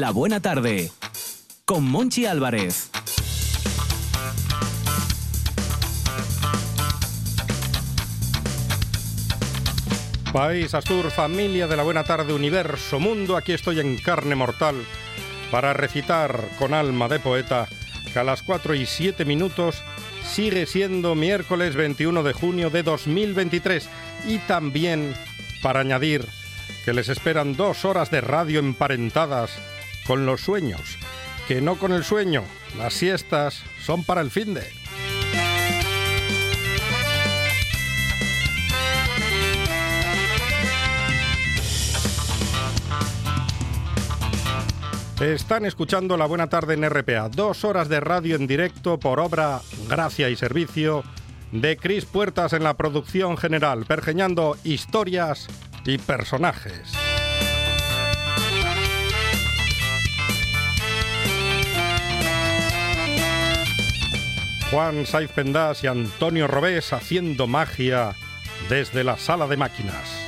La Buena Tarde con Monchi Álvarez. País Astur, familia de la Buena Tarde, universo, mundo, aquí estoy en carne mortal para recitar con alma de poeta que a las 4 y 7 minutos sigue siendo miércoles 21 de junio de 2023 y también para añadir que les esperan dos horas de radio emparentadas con los sueños, que no con el sueño, las siestas son para el fin de... Están escuchando La Buena Tarde en RPA, dos horas de radio en directo por obra, gracia y servicio de Cris Puertas en la producción general, pergeñando historias y personajes. Juan Saiz Pendás y Antonio Robés haciendo magia desde la sala de máquinas.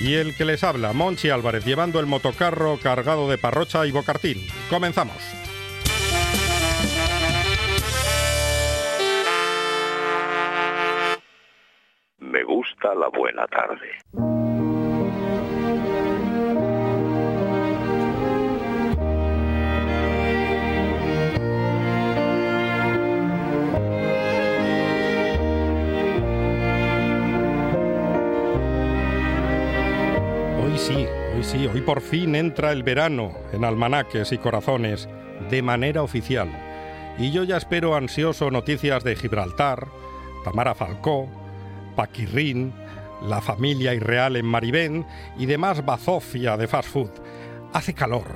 Y el que les habla, Monchi Álvarez, llevando el motocarro cargado de parrocha y bocartín. Comenzamos. Me gusta la buena tarde. Por fin entra el verano en almanaques y corazones de manera oficial. Y yo ya espero ansioso noticias de Gibraltar, Tamara Falcó, Paquirrín, la familia irreal en Maribén y demás bazofia de fast food. Hace calor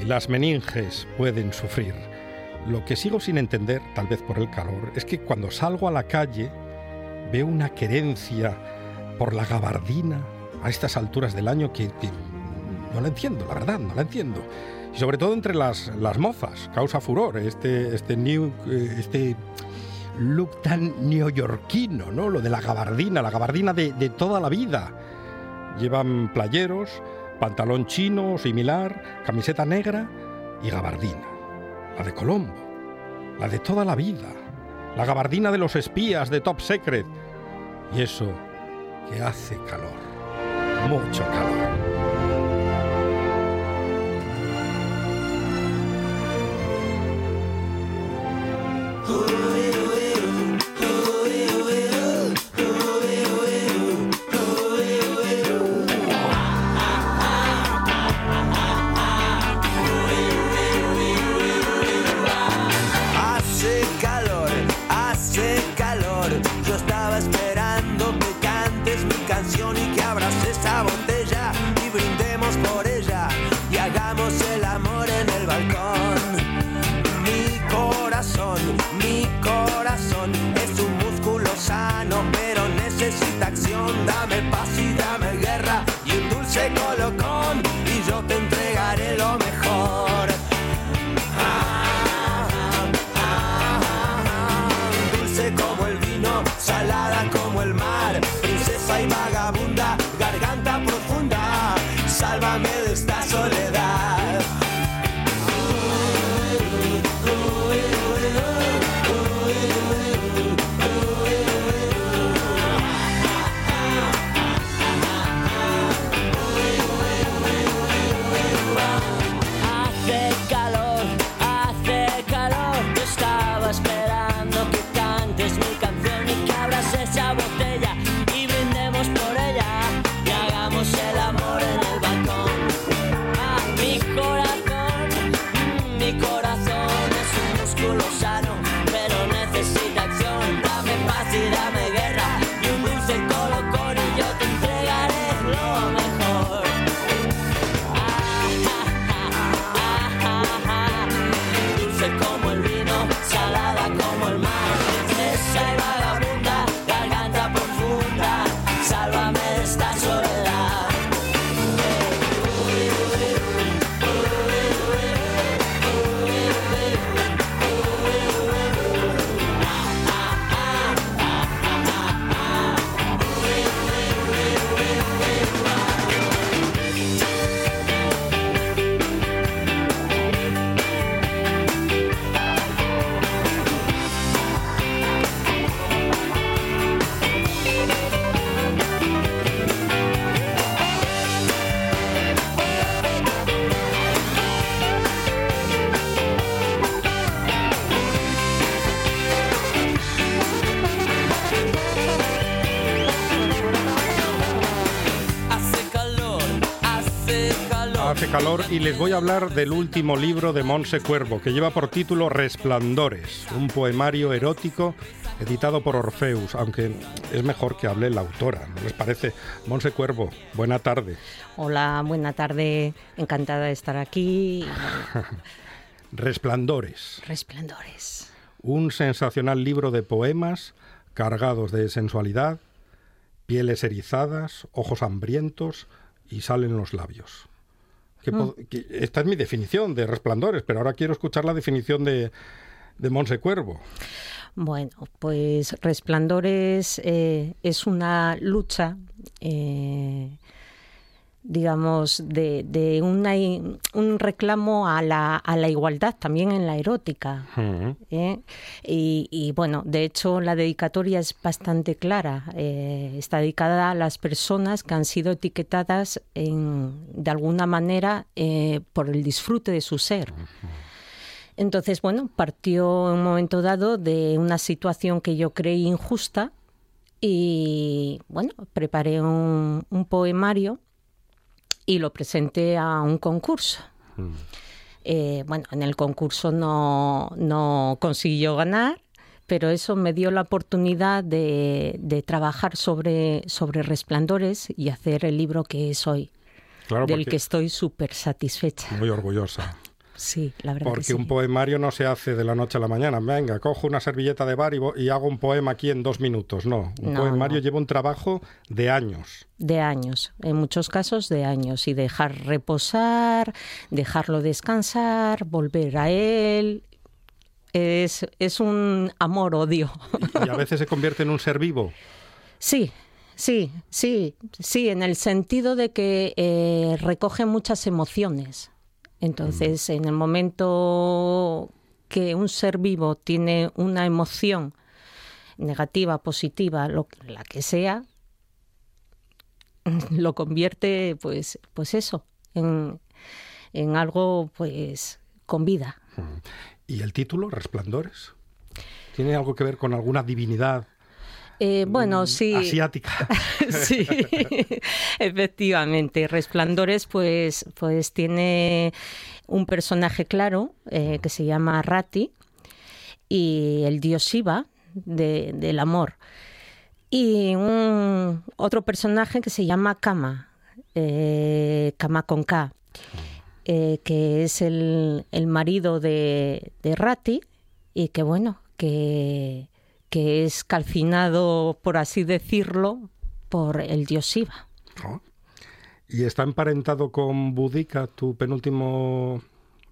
y las meninges pueden sufrir. Lo que sigo sin entender, tal vez por el calor, es que cuando salgo a la calle veo una querencia por la gabardina a estas alturas del año que, no la entiendo, la verdad, no la entiendo. Y sobre todo entre las, las mozas, causa furor este, este, new, eh, este look tan neoyorquino, ¿no? Lo de la gabardina, la gabardina de, de toda la vida. Llevan playeros, pantalón chino similar, camiseta negra y gabardina. La de Colombo, la de toda la vida, la gabardina de los espías de Top Secret. Y eso que hace calor mucho calor. canciones. Y les voy a hablar del último libro de Monse Cuervo, que lleva por título Resplandores, un poemario erótico editado por Orfeus, aunque es mejor que hable la autora, ¿no les parece? Monse Cuervo, buena tarde. Hola, buena tarde, encantada de estar aquí. Resplandores. Resplandores. Un sensacional libro de poemas cargados de sensualidad, pieles erizadas, ojos hambrientos y salen los labios. Esta es mi definición de resplandores, pero ahora quiero escuchar la definición de, de Monse Cuervo. Bueno, pues Resplandores eh, es una lucha eh, digamos, de, de una, un reclamo a la, a la, igualdad también en la erótica. ¿eh? y, bueno, de hecho la dedicatoria es bastante clara. Eh, está dedicada a las personas que han sido etiquetadas en, de alguna manera eh, por el disfrute de su ser. Entonces, bueno, partió en un momento dado de una situación que yo creí injusta y, bueno, preparé un, un poemario y lo presenté a un concurso. Mm. Eh, bueno, en el concurso no, no consiguió ganar, pero eso me dio la oportunidad de, de, trabajar sobre, sobre resplandores y hacer el libro que es hoy, del que estoy súper satisfecha. Muy orgullosa. Sí, la verdad. Porque un poemario no se hace de la noche a la mañana. Venga, cojo una servilleta de bar y, hago un poema aquí en dos minutos. No, un poemario lleva un trabajo de años. De años, en muchos casos de años. Y dejar reposar, dejarlo descansar, volver a él. Es, es un amor-odio. ¿Y a veces se convierte en un ser vivo? Sí, Sí, sí, sí, en el sentido de que eh, recoge muchas emociones. Entonces, en el momento que un ser vivo tiene una emoción negativa, positiva, lo, la que sea, lo convierte, pues, pues eso, en, en algo, pues, con vida. ¿Y el título, Resplandores? ¿Tiene algo que ver con alguna divinidad eh, bueno, mm, sí. Asiática. sí, efectivamente. Resplandores, pues, pues tiene un personaje claro eh, que se llama Rati y el dios Shiva del amor. Y un otro personaje que se llama Kama, eh, Kama con K, que es el, el marido de, de Rati y que, bueno, que que es calcinado, por así decirlo, por el dios Shiva. Oh. ¿Y está emparentado con Budica, tu penúltimo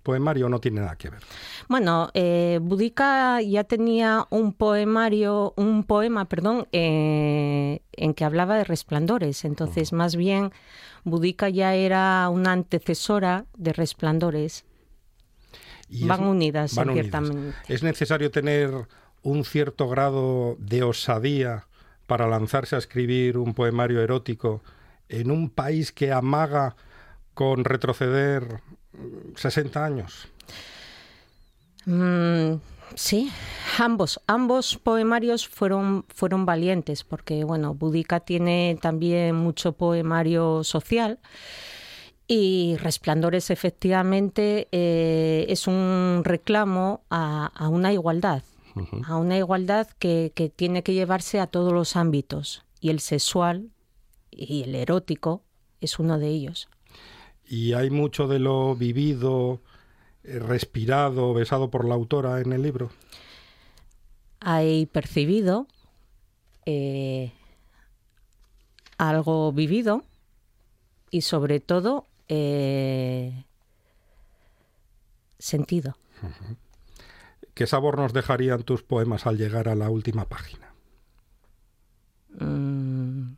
poemario, o no tiene nada que ver? Bueno, eh, Budica ya tenía un poemario, un poema, perdón, eh, en que hablaba de resplandores. Entonces, más bien, Budica ya era una antecesora de resplandores. van unidas, ciertamente. ¿Es necesario tener un cierto grado de osadía para lanzarse a escribir un poemario erótico en un país que amaga con retroceder 60 años? Mm, sí, ambos, ambos poemarios fueron, fueron valientes, porque bueno, Budica tiene también mucho poemario social. Y Resplandores efectivamente eh, es un reclamo a una igualdad, a una igualdad que, que tiene que llevarse a todos los ámbitos y el sexual y el erótico es uno de ellos. Y hay mucho de lo vivido, eh, respirado, besado por la autora en el libro. Hay percibido eh, algo vivido y sobre todo eh, sentido. ¿Qué sabor nos dejarían tus poemas al llegar a la última página? Mm,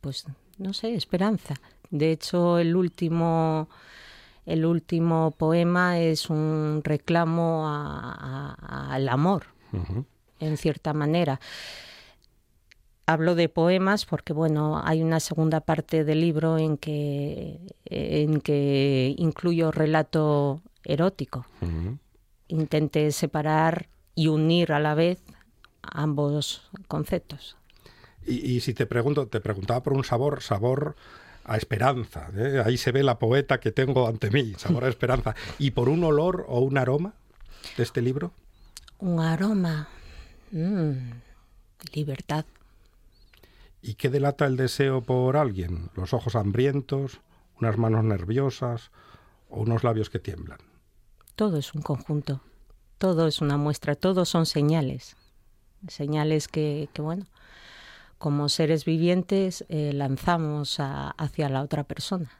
pues no sé, esperanza. De hecho, el último, el último poema es un reclamo al amor, en cierta manera. Hablo de poemas porque bueno, hay una segunda parte del libro en que, en que incluyo relato erótico intente separar y unir a la vez ambos conceptos. Y, si te pregunto, te preguntaba por un sabor, sabor a esperanza. ¿eh? Ahí se ve la poeta que tengo ante mí, sabor a esperanza. ¿Y por un olor o un aroma de este libro? Un aroma. Mm, libertad. ¿Y qué delata el deseo por alguien? ¿Los ojos hambrientos, unas manos nerviosas o unos labios que tiemblan? Todo es un conjunto, todo es una muestra, todos son señales. Señales que, que bueno, como seres vivientes eh, lanzamos a- hacia la otra persona.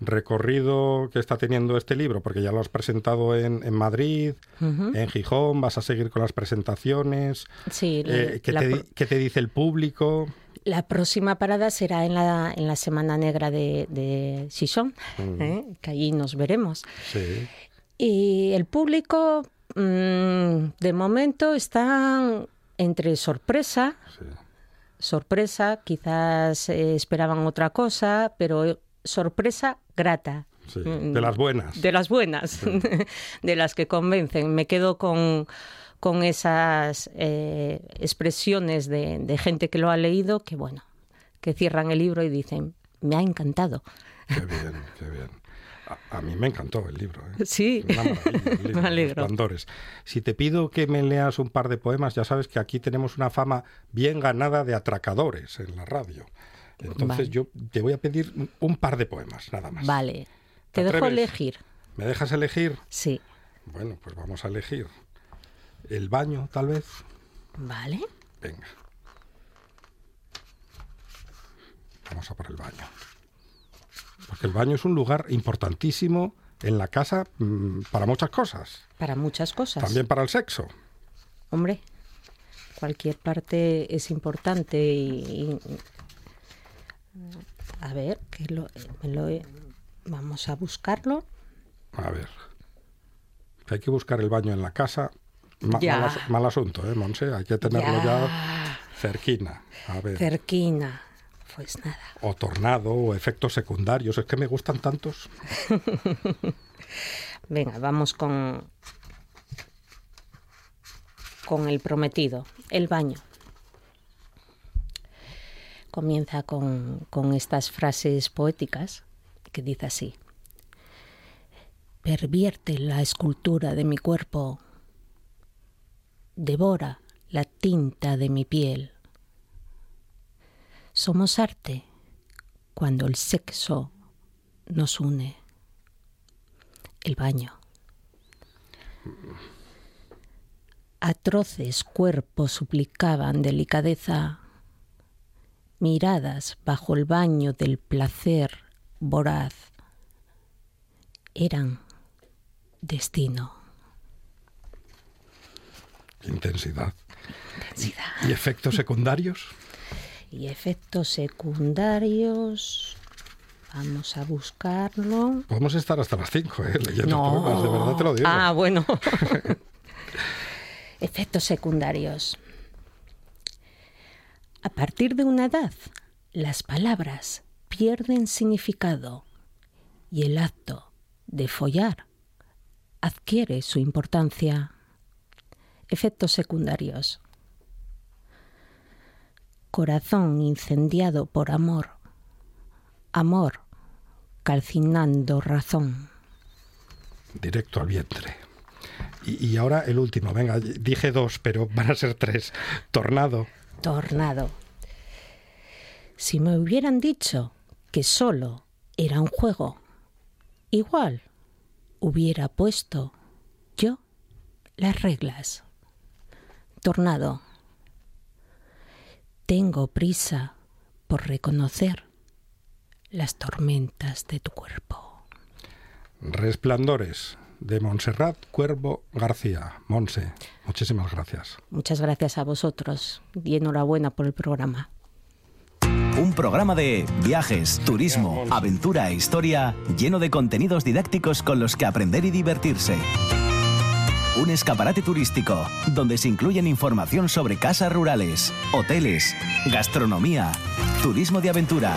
Recorrido que está teniendo este libro, porque ya lo has presentado en, en Madrid, en Gijón, vas a seguir con las presentaciones. Sí, la- Eh, ¿qué, la te, qué te dice el público? La próxima parada será en la, en la Semana Negra de, de Xixón, ¿eh? que allí nos veremos. Sí. Y el público, mm, de momento, está entre sorpresa, Sí. sorpresa, quizás eh, esperaban otra cosa, pero sorpresa grata. Sí, Mm, de las buenas. De las buenas, de las que convencen. Me quedo con, con esas eh, expresiones de, de gente que lo ha leído, que bueno, que cierran el libro y dicen, me ha encantado. Qué bien, qué bien. A, a mí me encantó el libro. ¿eh? Sí, Una maravilla el libro, me alegro. Si te pido que me leas un par de poemas, ya sabes que aquí tenemos una fama bien ganada de atracadores en la radio. Entonces Vale. yo te voy a pedir un- par de poemas, nada más. Vale. ¿Te Te dejo elegir. ¿Me dejas elegir? Sí. Bueno, pues vamos a elegir. El baño, tal vez. Vale. Venga. Vamos a por el baño. Porque el baño es un lugar importantísimo en la casa mm, para muchas cosas. Para muchas cosas. También para el sexo. Hombre, cualquier parte es importante y... y- a ver, que lo, me lo vamos a buscarlo. A ver. Hay que buscar el baño en la casa. Ma- Ya. mal, as- mal asunto, ¿eh, Monse? Hay que tenerlo ya, cerquina. A ver. Cerquina. Pues nada. o tornado, o efectos secundarios. Es que me gustan tantos. Venga, vamos con con el prometido, el baño. Comienza con, con estas frases poéticas que dice así. Pervierte la escultura de mi cuerpo, devora la tinta de mi piel. Somos arte cuando el sexo nos une el baño. Atroces cuerpos suplicaban delicadeza, miradas bajo el baño del placer voraz. Eran destino. Intensidad. Intensidad. ¿Y efectos secundarios? Y efectos secundarios. Vamos a buscarlo. Podemos estar hasta las 5, ¿eh? Leyendo poemas, de verdad te lo digo. Ah, bueno. Efectos secundarios. A partir de una edad, las palabras pierden significado y el acto de follar adquiere su importancia. Efectos secundarios. Corazón incendiado por amor. Amor calcinando razón. Directo al vientre. Y, y ahora el último. Venga, dije dos, pero van a ser tres. Tornado. Tornado. Si me hubieran dicho que solo era un juego, igual hubiera puesto yo las reglas. Tornado. Tengo prisa por reconocer las tormentas de tu cuerpo. Resplandores. De Montserrat Cuervo García. Monse, muchísimas gracias. Muchas gracias a vosotros y enhorabuena por el programa. Un programa de viajes, turismo, aventura e historia lleno de contenidos didácticos con los que aprender y divertirse. Un escaparate turístico donde se incluyen información sobre casas rurales, hoteles, gastronomía, turismo de aventura,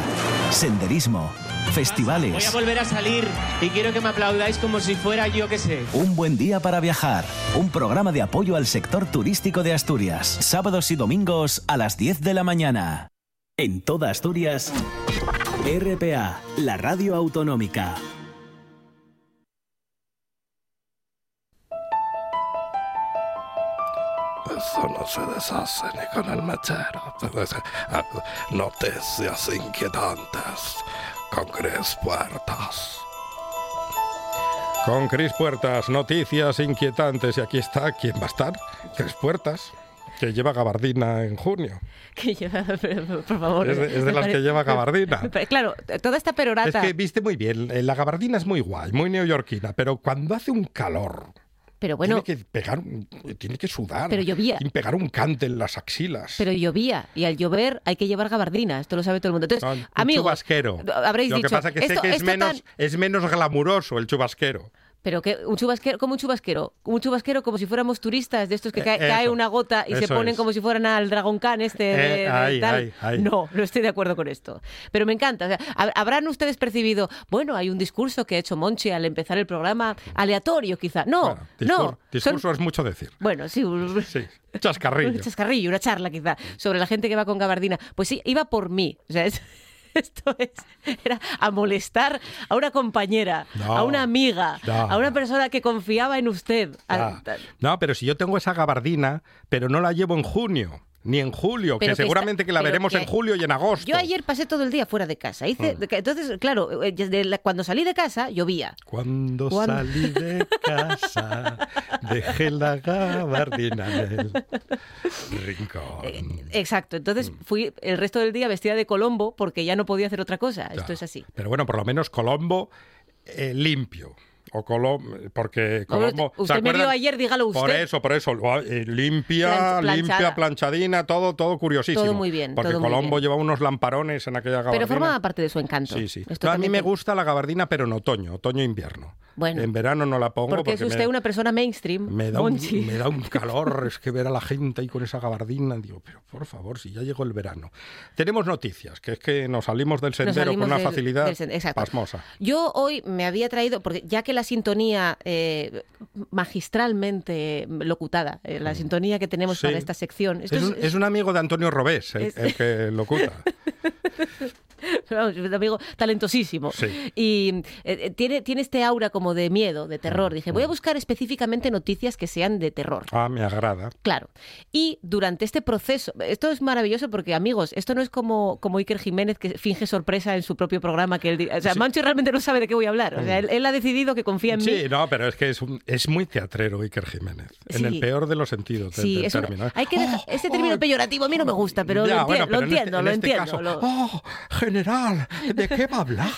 senderismo, Voy festivales. a volver a salir y quiero que me aplaudáis como si fuera yo que sé. Un buen día para viajar. Un programa de apoyo al sector turístico de Asturias. Sábados y domingos a las 10 de la mañana. En toda Asturias. RPA, la radio autonómica. Eso no se deshace ni con el mechero. Noticias inquietantes con Cris Puertas. Con Cris Puertas, noticias inquietantes. Y aquí está, ¿quién va a estar? Cris Puertas, que lleva gabardina en junio. Que lleva, pero, por favor. Es de, es de me las pare- que lleva gabardina. Claro, toda esta perorata. Es que viste muy bien, eh, la gabardina es muy guay, muy neoyorquina, pero cuando hace un calor, pero bueno, tiene que pegar, tiene que sudar, Pero llovía. y pegar un cante en las axilas. pero llovía y al llover hay que llevar gabardina, esto lo sabe todo el mundo. Entonces, No, amigos, chubasquero. habréis Lo dicho, que pasa es que sé esto- que es menos, tan- es menos glamuroso el chubasquero. Pero que un chubasquero, como un chubasquero, un chubasquero como si fuéramos turistas de estos que Eh, cae, cae una gota y se ponen es. como si fueran al Dragon Khan este de, Eh, de ahí, tal. ahí, ahí. No, no estoy de acuerdo con esto. Pero me encanta. o sea, hab- habrán ustedes percibido, bueno, hay un discurso que ha hecho Monchi al empezar el programa aleatorio, quizá. No, Bueno, discur- no. son- discurso es mucho decir. Bueno, sí, Sí, chascarrillo. un chascarrillo, una charla quizá, sobre la gente que va con gabardina. Pues sí, iba por mí. O sea, es- esto es, era a molestar a una compañera, No, a una amiga, no. a una persona que confiaba en usted. No, pero si yo tengo esa gabardina, pero no la llevo en junio, ni en julio, Pero que que seguramente está- que la veremos que- en julio y en agosto. Yo ayer pasé todo el día fuera de casa. Hice, Mm. Entonces, claro, eh, la- cuando salí de casa llovía. Cuando Cuando- salí de casa, dejé la gabardina en el rincón. Exacto. Entonces Mm. fui el resto del día vestida de Colombo porque ya no podía hacer otra cosa. Esto es así. Pero bueno, por lo menos Colombo eh, limpio. O Colombo, porque Colombo... ¿se usted me vio ayer, dígalo usted. Por eso, por eso. eh, limpia, planchada. limpia, planchadina, todo, todo curiosísimo. Todo muy bien, Porque todo Colombo bien. lleva unos lamparones en aquella gabardina. Pero formaba parte de su encanto. Sí, sí. No, a mí me gusta la gabardina, pero en otoño, otoño-invierno. Bueno. En verano no la pongo Porque es me- usted una persona mainstream. me da, un, me da un calor, es que ver a la gente ahí con esa gabardina, digo, pero por favor, si ya llegó el verano. Tenemos noticias, que es que nos salimos del sendero salimos con una del- facilidad del pasmosa. Yo hoy me había traído, porque ya que la sintonía eh, magistralmente locutada, eh, la sintonía que tenemos Mm. Sí. para esta sección, esto Es un, es un amigo de Antonio Robés, el, es- el que locuta. Un amigo talentosísimo. Sí. Y eh, eh, tiene, tiene este aura como de miedo, de terror. Dije, voy a buscar específicamente noticias que sean de terror. Ah, me agrada. Claro. Y durante este proceso, esto es maravilloso porque, amigos, esto no es como, como Iker Jiménez que finge sorpresa en su propio programa. que él, O sea, Mancho realmente no sabe de qué voy a hablar. O sea, él, él ha decidido que confía en mí. Sí, no, pero es que es, un- es muy teatrero Iker Jiménez, en Sí. el peor de los sentidos del, Sí, del es término. ¿eh? hay que dejar- Oh, este término oh, peyorativo a mí no me gusta, pero Ya, lo, enti- bueno, lo pero en este- entiendo, en lo este entiendo. caso, lo- ¡Oh, general! ¿De qué va a hablar?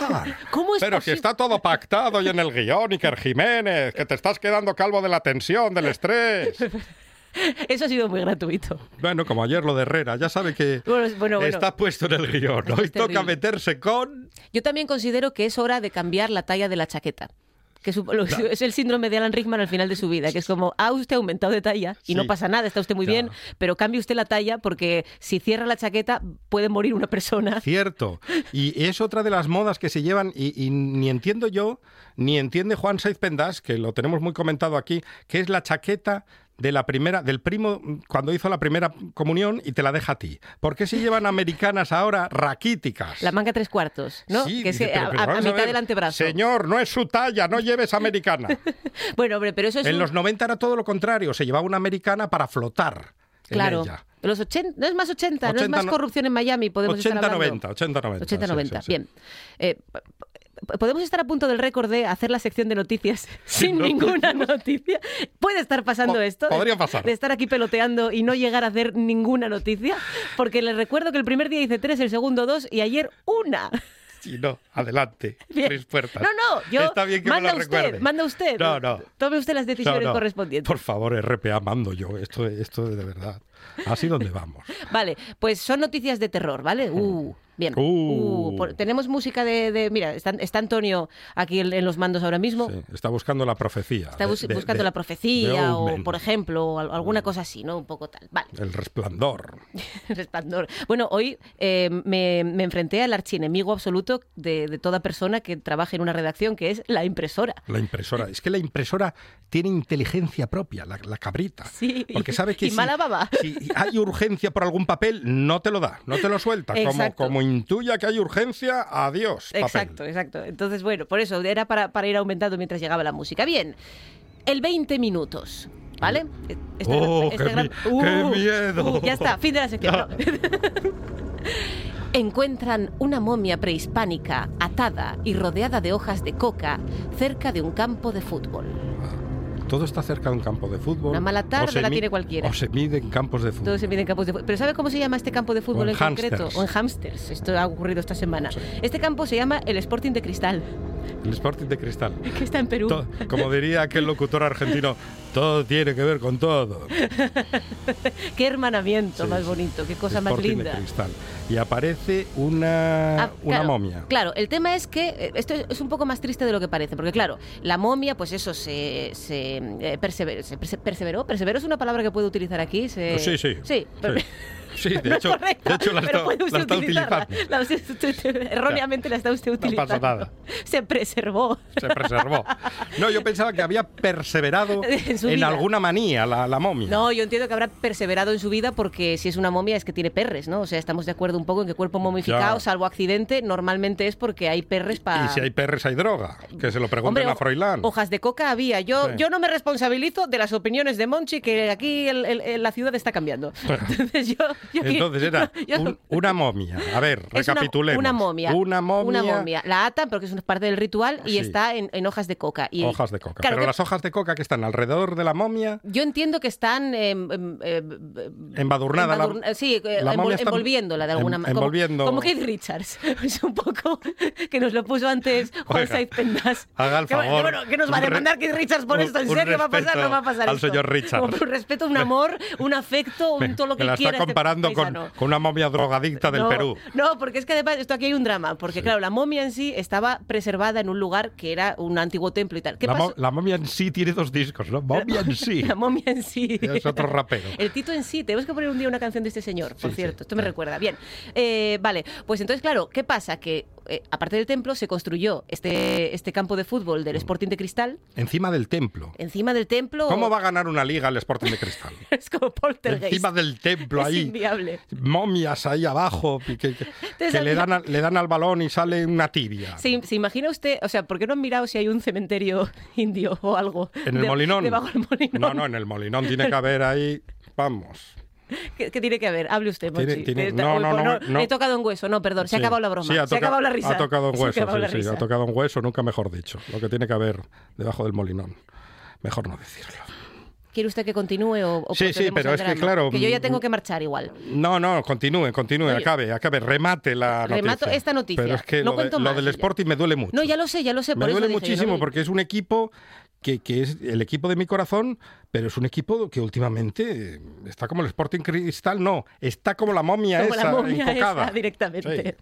¿Cómo es Pero si está todo pactado y en el guion, Iker Jiménez, que te estás quedando calvo de la tensión, del estrés. Eso ha sido muy gratuito. Bueno, como ayer lo de Herrera, ya sabe que Bueno, bueno, bueno. está puesto en el guion. Hoy toca meterse con... Yo también considero que es hora de cambiar la talla de la chaqueta. Que su- lo- es el síndrome de Alan Rickman al final de su vida, que es como, ha usted aumentado de talla y Sí. no pasa nada, está usted muy bien, pero cambie usted la talla porque si cierra la chaqueta puede morir una persona. Cierto. Y es otra de las modas que se llevan y, y ni entiendo yo, ni entiende Juan Saiz Pendas, que lo tenemos muy comentado aquí, que es la chaqueta de la primera, del primo cuando hizo la primera comunión y te la deja a ti. ¿Por qué se llevan americanas ahora raquíticas? La manga tres cuartos, ¿no? Sí, que dice, pero- pero a- a a mitad ver, del antebrazo. Señor, no es su talla, no lleves americana. Bueno, hombre, pero eso es en un- los 90 era todo lo contrario, se llevaba una americana para flotar en Claro. ella. En los 80, no es más 80, no es 80, más corrupción en Miami, podemos estar 80, hablando. 90, 80, 90. 80, sí, 90. sí, sí. Bien. Eh, podemos estar a punto del récord de hacer la sección de noticias sin ninguna noticia. ¿Puede estar pasando Po- esto? podría pasar. De estar aquí peloteando y no llegar a hacer ninguna noticia. Porque les recuerdo que el primer día hice tres, el segundo dos y ayer una. Sí, no, adelante. Bien. Tres puertas. No, no, yo. Está bien que manda me lo usted, recuerde. manda usted. No, no. Tome usted las decisiones No, no. correspondientes. Por favor, RPA, mando yo. Esto, esto de verdad. Así donde vamos. Vale, pues son noticias de terror, ¿vale? Uh, bien. Uh. Uh, por- tenemos música de, de- Mira, está, está Antonio aquí en, en los mandos ahora mismo. Sí, está buscando la profecía. Está bus- de- buscando de- la profecía o, por ejemplo, o al- alguna cosa así, ¿no? Un poco tal. Vale, El resplandor. resplandor. Bueno, hoy eh, me, me enfrenté al archienemigo absoluto de, de toda persona que trabaje en una redacción, que es la impresora. La impresora. Es que la impresora tiene inteligencia propia, la, la cabrita. Sí, Porque sabe que y si, mala baba. si hay urgencia por algún papel, no te lo da, no te lo suelta, como, como intuya que hay urgencia, adiós. papel. Exacto, exacto. Entonces, bueno, por eso era para, para ir aumentando mientras llegaba la música. Bien, el 20 minutos. ¿Vale? Este Oh, gran- qué mi- qué miedo. uh, ya está, fin de la sección. no. Encuentran una momia prehispánica atada y rodeada de hojas de coca cerca de un campo de fútbol. Todo está cerca de un campo de fútbol. Una mala tarde la tiene cualquiera. O se mide en campos de fútbol. Todo se mide en campos de fútbol. ¿Pero sabe cómo se llama este campo de fútbol en en, concreto? O en hamsters. Esto ha ocurrido esta semana. Sí. Este campo se llama el Sporting de Cristal, El Sporting de Cristal. que está en Perú. Como diría aquel locutor argentino, todo tiene que ver con todo. Qué hermanamiento Sí, más bonito, qué cosa más Sporting de linda. Cristal. Y aparece una, Ah, una claro, momia. Claro, el tema es que eh, esto es- un poco más triste de lo que parece, porque claro, la momia, pues eso se, se, eh, persever- se perse- perseveró. Perseveró es una palabra que puede utilizar aquí. se- Sí, sí. Sí, pero- Sí, de no hecho, correcta, de hecho la, está, puede usted la está utilizarla. utilizando. La erróneamente la está usted No utilizando. pasa nada. Se preservó. Se preservó. No, yo pensaba que había perseverado En alguna manía la, la momia. No, yo entiendo que habrá perseverado en su vida porque si es una momia es que tiene perres, ¿no? O sea, estamos de acuerdo un poco en que cuerpo momificado, Ya. salvo accidente, normalmente es porque hay perres para... Y si hay perres, hay droga. Que se lo pregunten Hombre, a Froilán. hojas de coca había. Yo, Sí. yo no me responsabilizo de las opiniones de Monchi, que aquí el- el- el- la ciudad está cambiando. Entonces, yo, Entonces era un- una momia. A ver, es una- recapitulemos. Una, momia. Una momia. Una momia. La atan porque es una parte del ritual y Sí. está en, en hojas de coca. Y, Hojas de coca. Claro, Pero que- las hojas de coca que están alrededor de la momia, Yo entiendo que están em, em, embadurnada. la- sí, eh, la envol- momia está envolviéndola de alguna manera. Como- envolviendo- Como, Keith Richards. Es un poco que nos lo puso antes Juan Saiz Pendas. haga el favor. que bueno, que nos va a demandar Keith Richards por un- esto. ¿En serio va a pasar? No va a pasar al esto. señor Richards. Un respeto, un amor, un afecto, un me, todo lo que me la quiera está este con, una momia drogadicta del no, Perú. No, porque es que además esto aquí hay un drama, porque Sí. claro, la momia en sí estaba preservada en un lugar que era un antiguo templo y tal. ¿Qué La, mo- pasó? la momia en sí tiene dos discos, ¿no? Momia en sí. La momia en sí. Es otro rapero. El Tito en sí. Tenemos que poner un día una canción de este señor, por Sí, cierto. sí. Esto me recuerda. Bien. Eh, vale. Pues entonces, claro, ¿qué pasa? Que eh, aparte del templo se construyó este, este campo de fútbol del Sporting de Cristal. Encima del templo. Encima del templo. ¿Cómo va a ganar una liga el Sporting de Cristal? Es como poltergeist. Encima del templo es ahí. inviable. Momias ahí abajo que, que- que- le, dan le dan al balón y sale una tibia. ¿Se, se imagina usted, o sea, ¿por qué no han mirado si hay un cementerio indio o algo? ¿En el de- Molinón? Debajo del Molinón. No, no, en el Molinón tiene que haber ahí. Vamos. ¿Qué, qué tiene que haber? Hable usted, Tiene- Monchi. tiene- Eh, no, uy, no, pues no, no. He tocado en hueso, no, perdón, se ha Sí. acabado la broma. Sí, ha se ha toca- acabado la risa. Ha tocado un ha hueso, sí, sí, ha tocado un hueso, nunca mejor dicho. Lo que tiene que haber debajo del Molinón. Mejor no decirlo. ¿Quiere usted que continúe o, o Sí, sí, pero es que, claro, Que yo ya mm, tengo que marchar igual. No, no, continúe, continúe, Oye, acabe, acabe, remate la noticia. remato esta noticia. Pero es que No lo, de- cuento lo más, del ya. Sporting me duele mucho. No, ya lo sé, ya lo sé. me por eso duele yo muchísimo no- porque es un equipo que, que es el equipo de mi corazón, pero es un equipo que últimamente está como el Sporting Cristal, no, está como la momia Como esa, la momia esa directamente.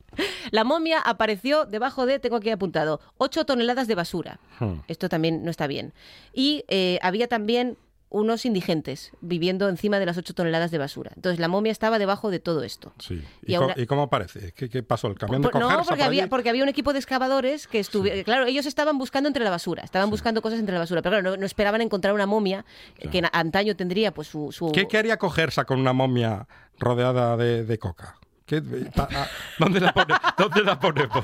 La momia apareció debajo de, tengo aquí apuntado, 8 toneladas de basura. Hmm. Esto también no está bien. Y eh, había también unos indigentes viviendo encima de las 8 toneladas de basura. Entonces la momia estaba debajo de todo esto. Sí. Y ¿Y, co- ahora- y cómo parece? ¿Qué, qué pasó? ¿El camión de Por- no, porque por había, allí? porque había un equipo de excavadores que estuvieron. Claro, ellos estaban buscando entre la basura, estaban buscando cosas entre la basura, pero claro, no, no esperaban encontrar una momia que antaño tendría pues su. su- ¿Qué, qué haría cogersa con una momia rodeada de, de coca? ¿Qué- pa- a- ¿Dónde, la pone- ¿Dónde la ponemos?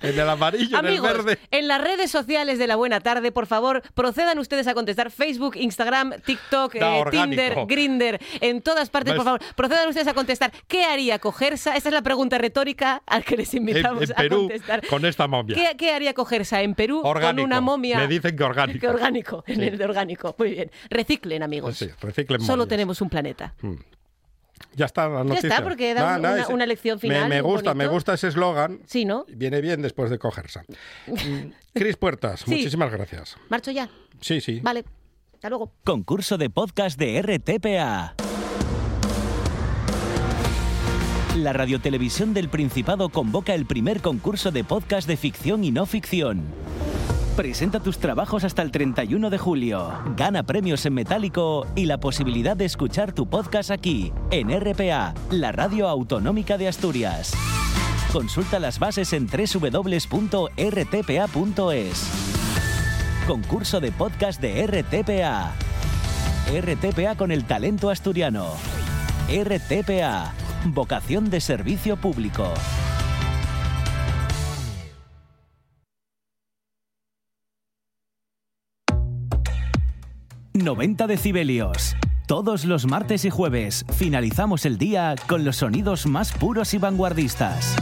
¿En el amarillo, Amigos, en el verde? en las redes sociales de la Buena Tarde, por favor, procedan ustedes a contestar Facebook, Instagram, TikTok, Da, eh. Tinder, Grinder, en todas partes, ¿Ves? por favor, procedan ustedes a contestar qué haría Cogersa. Esa es la pregunta retórica al que les En, invitamos en a Perú, contestar. con esta momia. ¿Qué, qué haría Cogersa en Perú Orgánico. con una momia? Me dicen que orgánico. Que orgánico, en Sí. el de orgánico. Muy bien. Reciclen, amigos. Sí, reciclen Solo momias. tenemos un planeta. Ya está la noticia. está, porque da un- no, una- lección final Me, gusta, me gusta ese eslogan. Sí, ¿no? Viene bien después de cogerse. Mm, Cris Puertas, Sí. muchísimas gracias. Marcho ya. Sí, sí. Vale. Hasta luego. Concurso de podcast de RTPA. La Radiotelevisión del Principado convoca el primer concurso de podcast de ficción y no ficción. Presenta tus trabajos hasta el 31 de julio. Gana premios en metálico y la posibilidad de escuchar tu podcast aquí, en RPA, la radio autonómica de Asturias. Consulta las bases en www.rtpa.es. Concurso de podcast de RTPA. RTPA con el talento asturiano. RTPA. Vocación de servicio público. ...90 decibelios. Todos los martes y jueves finalizamos el día con los sonidos más puros y vanguardistas.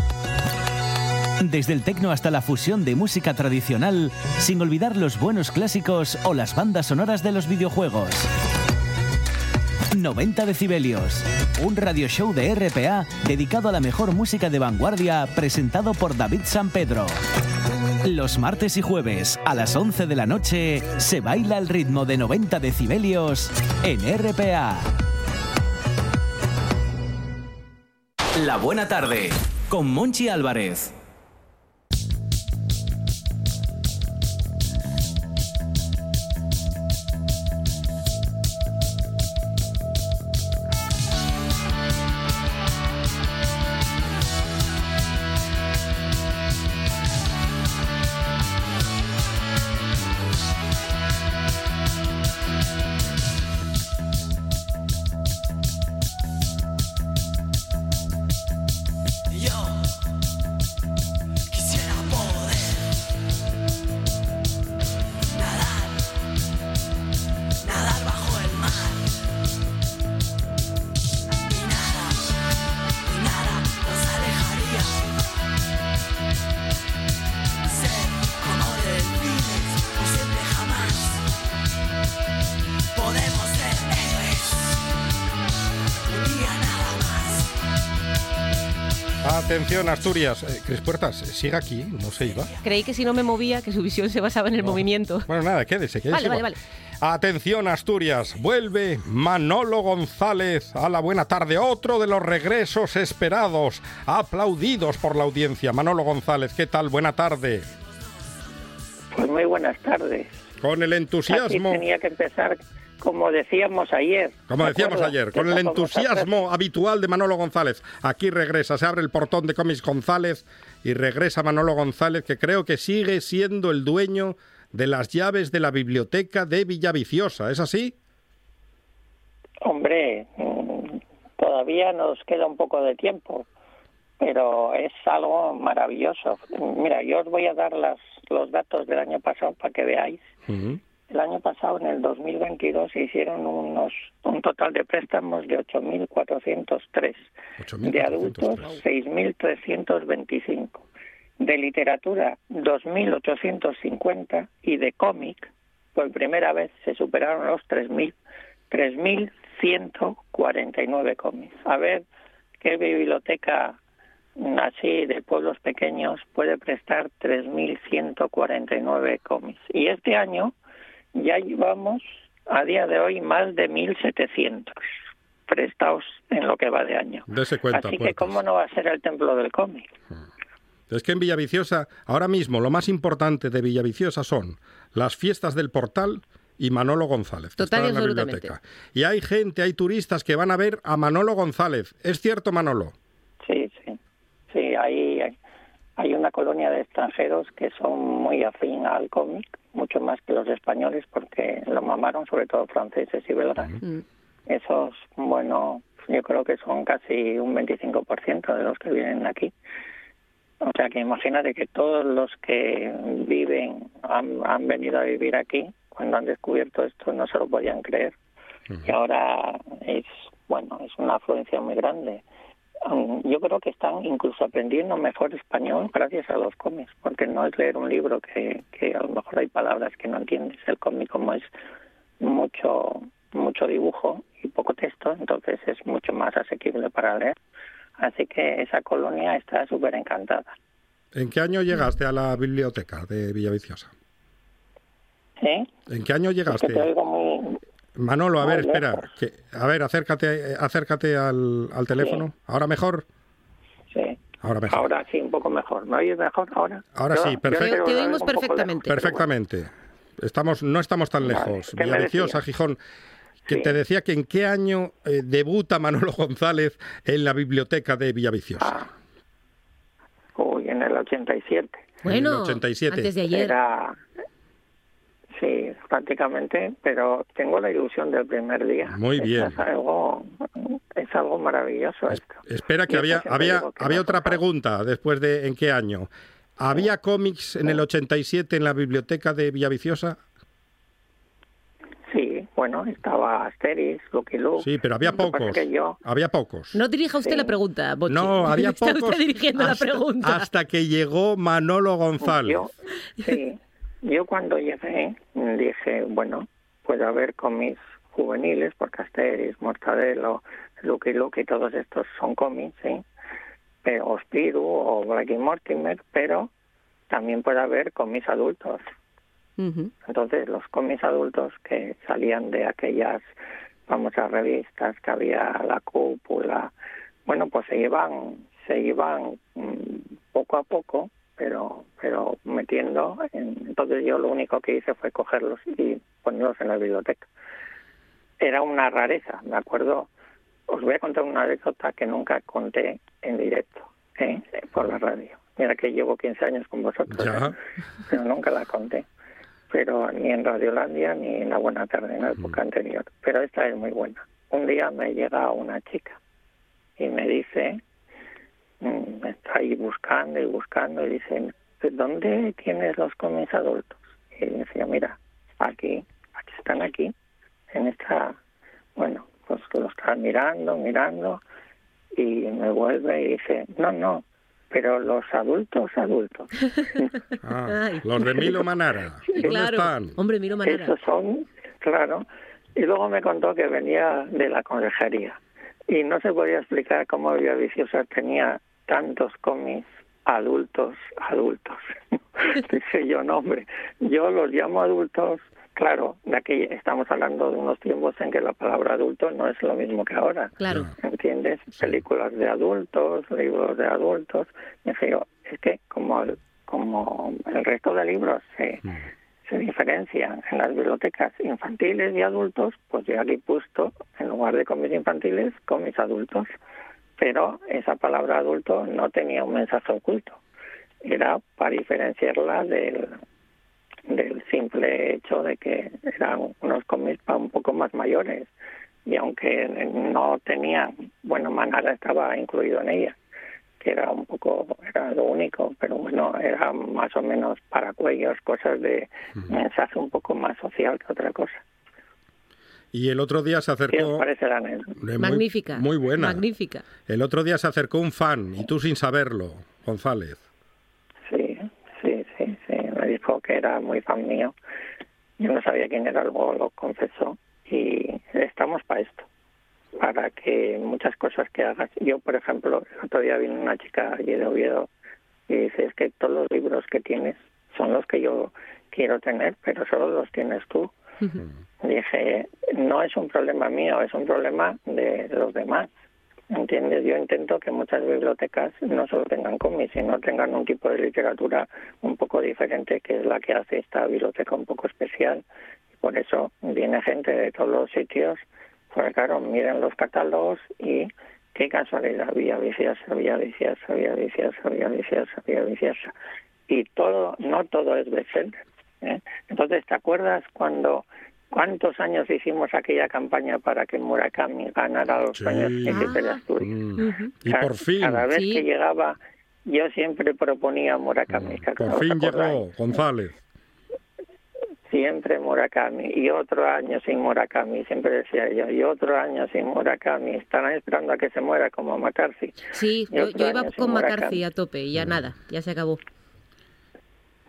Desde el tecno hasta la fusión de música tradicional, sin olvidar los buenos clásicos o las bandas sonoras de los videojuegos. 90 decibelios, un radio show de RPA dedicado a la mejor música de vanguardia presentado por David San Pedro. Los martes y jueves a las 11 de la noche se baila el ritmo de 90 decibelios en RPA. La buena tarde con Monchi Álvarez. Asturias. Eh, Cris Puertas, sigue aquí, no se iba. Creí que si no me movía, que su visión se basaba en el No. movimiento. Bueno, nada, quédese, quédese. Vale, vale, vale. Atención, Asturias. Vuelve Manolo González a la buena tarde. Otro de los regresos esperados, aplaudidos por la audiencia. Manolo González, ¿qué tal? Buena tarde. Pues muy buenas tardes. Con el entusiasmo. tenía que empezar como decíamos ayer. Como ¿de decíamos ayer, con el entusiasmo habitual de Manolo González. Aquí regresa, se abre el portón de Comics González y regresa Manolo González, que creo que sigue siendo el dueño de las llaves de la biblioteca de Villaviciosa. ¿Es así? Hombre, mm, todavía nos queda un poco de tiempo, pero es algo maravilloso. Mira, yo os voy a dar las, los datos del año pasado para que veáis. El año pasado, en el 2022, se hicieron unos un total de préstamos de 8.403. De adultos, 6.325. De literatura, 2.850. Y de cómic, por primera vez se superaron los 3.000. 3.149 cómics. A ver qué biblioteca así de pueblos pequeños puede prestar 3.149 cómics. Y este año ya llevamos a día de hoy más de 1.700 prestados en lo que va de año. Dese cuenta, Así que Puertas. cómo no va a ser el templo del cómic. Es que en Villaviciosa, ahora mismo, lo más importante de Villaviciosa son las fiestas del portal y Manolo González. que Total está en la biblioteca. Y hay gente, hay turistas que van a ver a Manolo González. ¿Es cierto, Manolo? Sí, sí. Sí, hay, hay una colonia de extranjeros que son muy afín al cómic, mucho más que los españoles, porque lo mamaron, sobre todo franceses y belgas. Mm. Esos, bueno, yo creo que son casi un 25% de los que vienen aquí. O sea que imagínate que todos los que viven, han, han venido a vivir aquí, cuando han descubierto esto no se lo podían creer. Y ahora es, bueno, es una afluencia muy grande. Um, Yo creo que están incluso aprendiendo mejor español gracias a los cómics, porque no es leer un libro que, que a lo mejor hay palabras que no entiendes. El cómic como es mucho mucho dibujo y poco texto, entonces es mucho más asequible para leer. Así que esa colonia está súper encantada. ¿En qué año llegaste a la biblioteca de Villaviciosa? ¿Sí? ¿En qué año Es que llegaste? te oigo muy... Manolo, a Muy ver, espera. que- a ver, acércate, acércate al, al teléfono. ¿Ahora mejor? Sí. Ahora mejor. Ahora sí, un poco mejor. ¿Me oyes mejor ahora? Ahora sí, perfecto. te oímos perfectamente. lejos, pero bueno. Perfectamente. Estamos, no estamos tan lejos. ¿qué me Villaviciosa? Gijón. Que Sí. te decía que en qué año eh, debuta Manolo González en la biblioteca de Villaviciosa. Ah. Uy, en el 87. Bueno, En el 87. antes de ayer. Era... Sí, prácticamente, pero tengo la ilusión del primer día. Muy bien. Es algo, es algo maravilloso esto. Espera que había, había, había otra pregunta después de en qué año. ¿Había cómics en el 87 en la biblioteca de Villaviciosa? Sí, bueno, estaba Asterix, Lucky Luke. Sí, pero había pocos. Había pocos. No dirija usted la pregunta, Bochi. No, había Está pocos. usted dirigiendo hasta, la pregunta. Hasta que llegó Manolo González. Yo, sí, yo cuando llegué dije, bueno, puede haber cómics juveniles, porque Asterix, Mortadelo, Lucky Luke y todos estos son cómics, ¿sí? Pero, o Spirou o Blackie Mortimer, pero también puede haber cómics adultos. Entonces, los cómics adultos que salían de aquellas famosas revistas que había la cúpula, bueno, pues se iban, se iban mm, poco a poco, pero, pero metiendo. En, entonces, yo lo único que hice fue cogerlos y ponerlos en la biblioteca. Era una rareza, me acuerdo. Os voy a contar una anécdota que nunca conté en directo, ¿eh? por la radio. Mira que llevo 15 años con vosotros. ¿eh? pero nunca la conté pero ni en Radiolandia ni en La Buena Tarde, en la época anterior. Pero esta es muy buena. Un día me llega una chica y me dice, está ahí buscando y buscando, y dice, ¿dónde tienes los cómics adultos? Y decía, mira, aquí, aquí están aquí, en esta, bueno, pues que lo estaba mirando, mirando, y me vuelve y dice, no, no, pero los adultos, adultos. Ah, los de Milo Manara. ¿Dónde claro. están? Hombre, Miro Manara. Esos son, claro. Y luego me contó que venía de la consejería. Y no se podía explicar cómo Villaviciosa tenía tantos cómics adultos, adultos. Dice yo, no, hombre, yo los llamo adultos. Claro, de aquí estamos hablando de unos tiempos en que la palabra adulto no es lo mismo que ahora. Claro. ¿entiendes? Películas de adultos, libros de adultos. Dije yo, es que como el, como el resto de libros se, se diferencian en las bibliotecas infantiles y adultos, pues yo aquí he puesto, en lugar de cómics infantiles, cómics adultos. Pero esa palabra adulto no tenía un mensaje oculto. Era para diferenciarla del, del simple hecho de que eran unos cómics para un poco más mayores y aunque no tenía, bueno, Manara estaba incluido en ella, que era un poco, era lo único, pero bueno, era más o menos para cuellos, cosas de mensaje un poco más social que otra cosa. Y el otro día se ¿Qué os acercó... parece la anécdota? Muy- Magnífica. Muy buena. Magnífica. El otro día se acercó un fan, y tú sin saberlo, González. Sí, sí, sí, sí, me dijo que era muy fan mío. Yo no sabía quién era, luego lo confesó y estamos para esto, para que muchas cosas que hagas. Yo, por ejemplo, el otro día vino una chica allí de Oviedo y dice, es que todos los libros que tienes son los que yo quiero tener, pero solo los tienes tú. Dije, no es un problema mío, es un problema de los demás. ¿Entiendes? Yo intento que muchas bibliotecas no solo tengan cómics, sino tengan un tipo de literatura un poco diferente, que es la que hace esta biblioteca un poco especial. Por eso viene gente de todos los sitios, porque claro, miren los catálogos y qué casualidad, Villa Viciosa, Villa Viciosa, Villa Viciosa, Villa Viciosa, Villa Viciosa. Y todo, no todo es bestseller. ¿Eh? Entonces, ¿te acuerdas cuando ¿Cuántos años hicimos aquella campaña para que Murakami ganara los Sí. Príncipe de Ah. Asturias? Mm. Y Cada- por fin, Cada vez Sí. que llegaba, yo siempre proponía Murakami. ¿os por fin llegó González. Siempre Murakami. Y otro año sin Murakami, siempre decía yo. Y otro año sin Murakami. Estarán esperando a que se muera como McCarthy. Sí, yo, iba con Murakami. McCarthy a tope y ya nada, ya se acabó.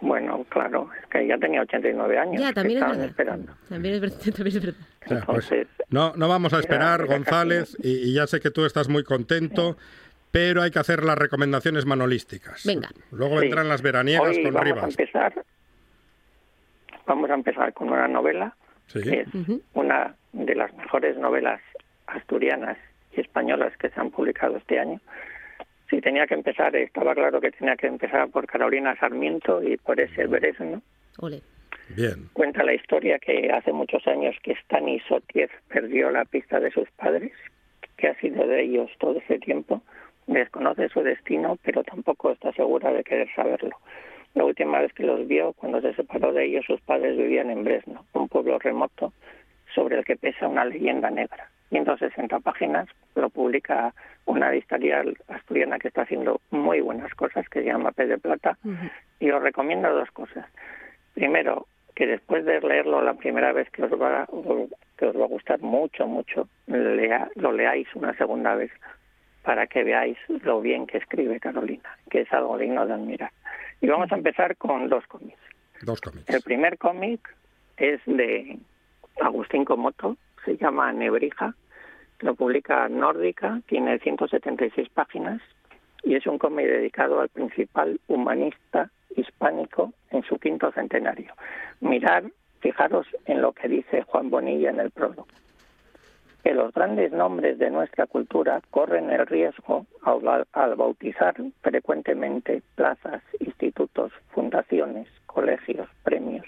Bueno, claro, es que ya tenía 89 años. Ya, también es verdad. esperando. También es verdad. También es verdad. O sea, pues, Entonces, no, no vamos a esperar, González, y, y ya sé que tú estás muy contento, pero hay que hacer las recomendaciones manolísticas. Venga. Luego Sí. vendrán las veraniegas Hoy con vamos a Rivas. empezar. Vamos a empezar con una novela Sí. que es una de las mejores novelas asturianas y españolas que se han publicado este año. Si tenía que empezar, estaba claro que tenía que empezar por Carolina Sarmiento y por ese Beresno. Ole. Bien. Cuenta la historia que hace muchos años que Stani Sotier perdió la pista de sus padres, que ha sido de ellos todo ese tiempo. Desconoce su destino, pero tampoco está segura de querer saberlo. La última vez que los vio, cuando se separó de ellos, sus padres vivían en Bresno, un pueblo remoto sobre el que pesa una leyenda negra. 160 páginas, lo publica una editorial asturiana que está haciendo muy buenas cosas, que se llama P de Plata, y os recomiendo dos cosas. Primero, que después de leerlo la primera vez que os va, que os va a gustar mucho, mucho, lea, lo leáis una segunda vez para que veáis lo bien que escribe Carolina, que es algo digno de admirar. Y vamos a empezar con dos cómics. Dos cómics. El primer cómic es de Agustín Comoto, se llama Nebrija, lo publica Nórdica, tiene 176 páginas y es un cómic dedicado al principal humanista hispánico en su quinto centenario. Mirar, fijaros en lo que dice Juan Bonilla en el prólogo, que los grandes nombres de nuestra cultura corren el riesgo al, al bautizar frecuentemente plazas, institutos, fundaciones, colegios, premios,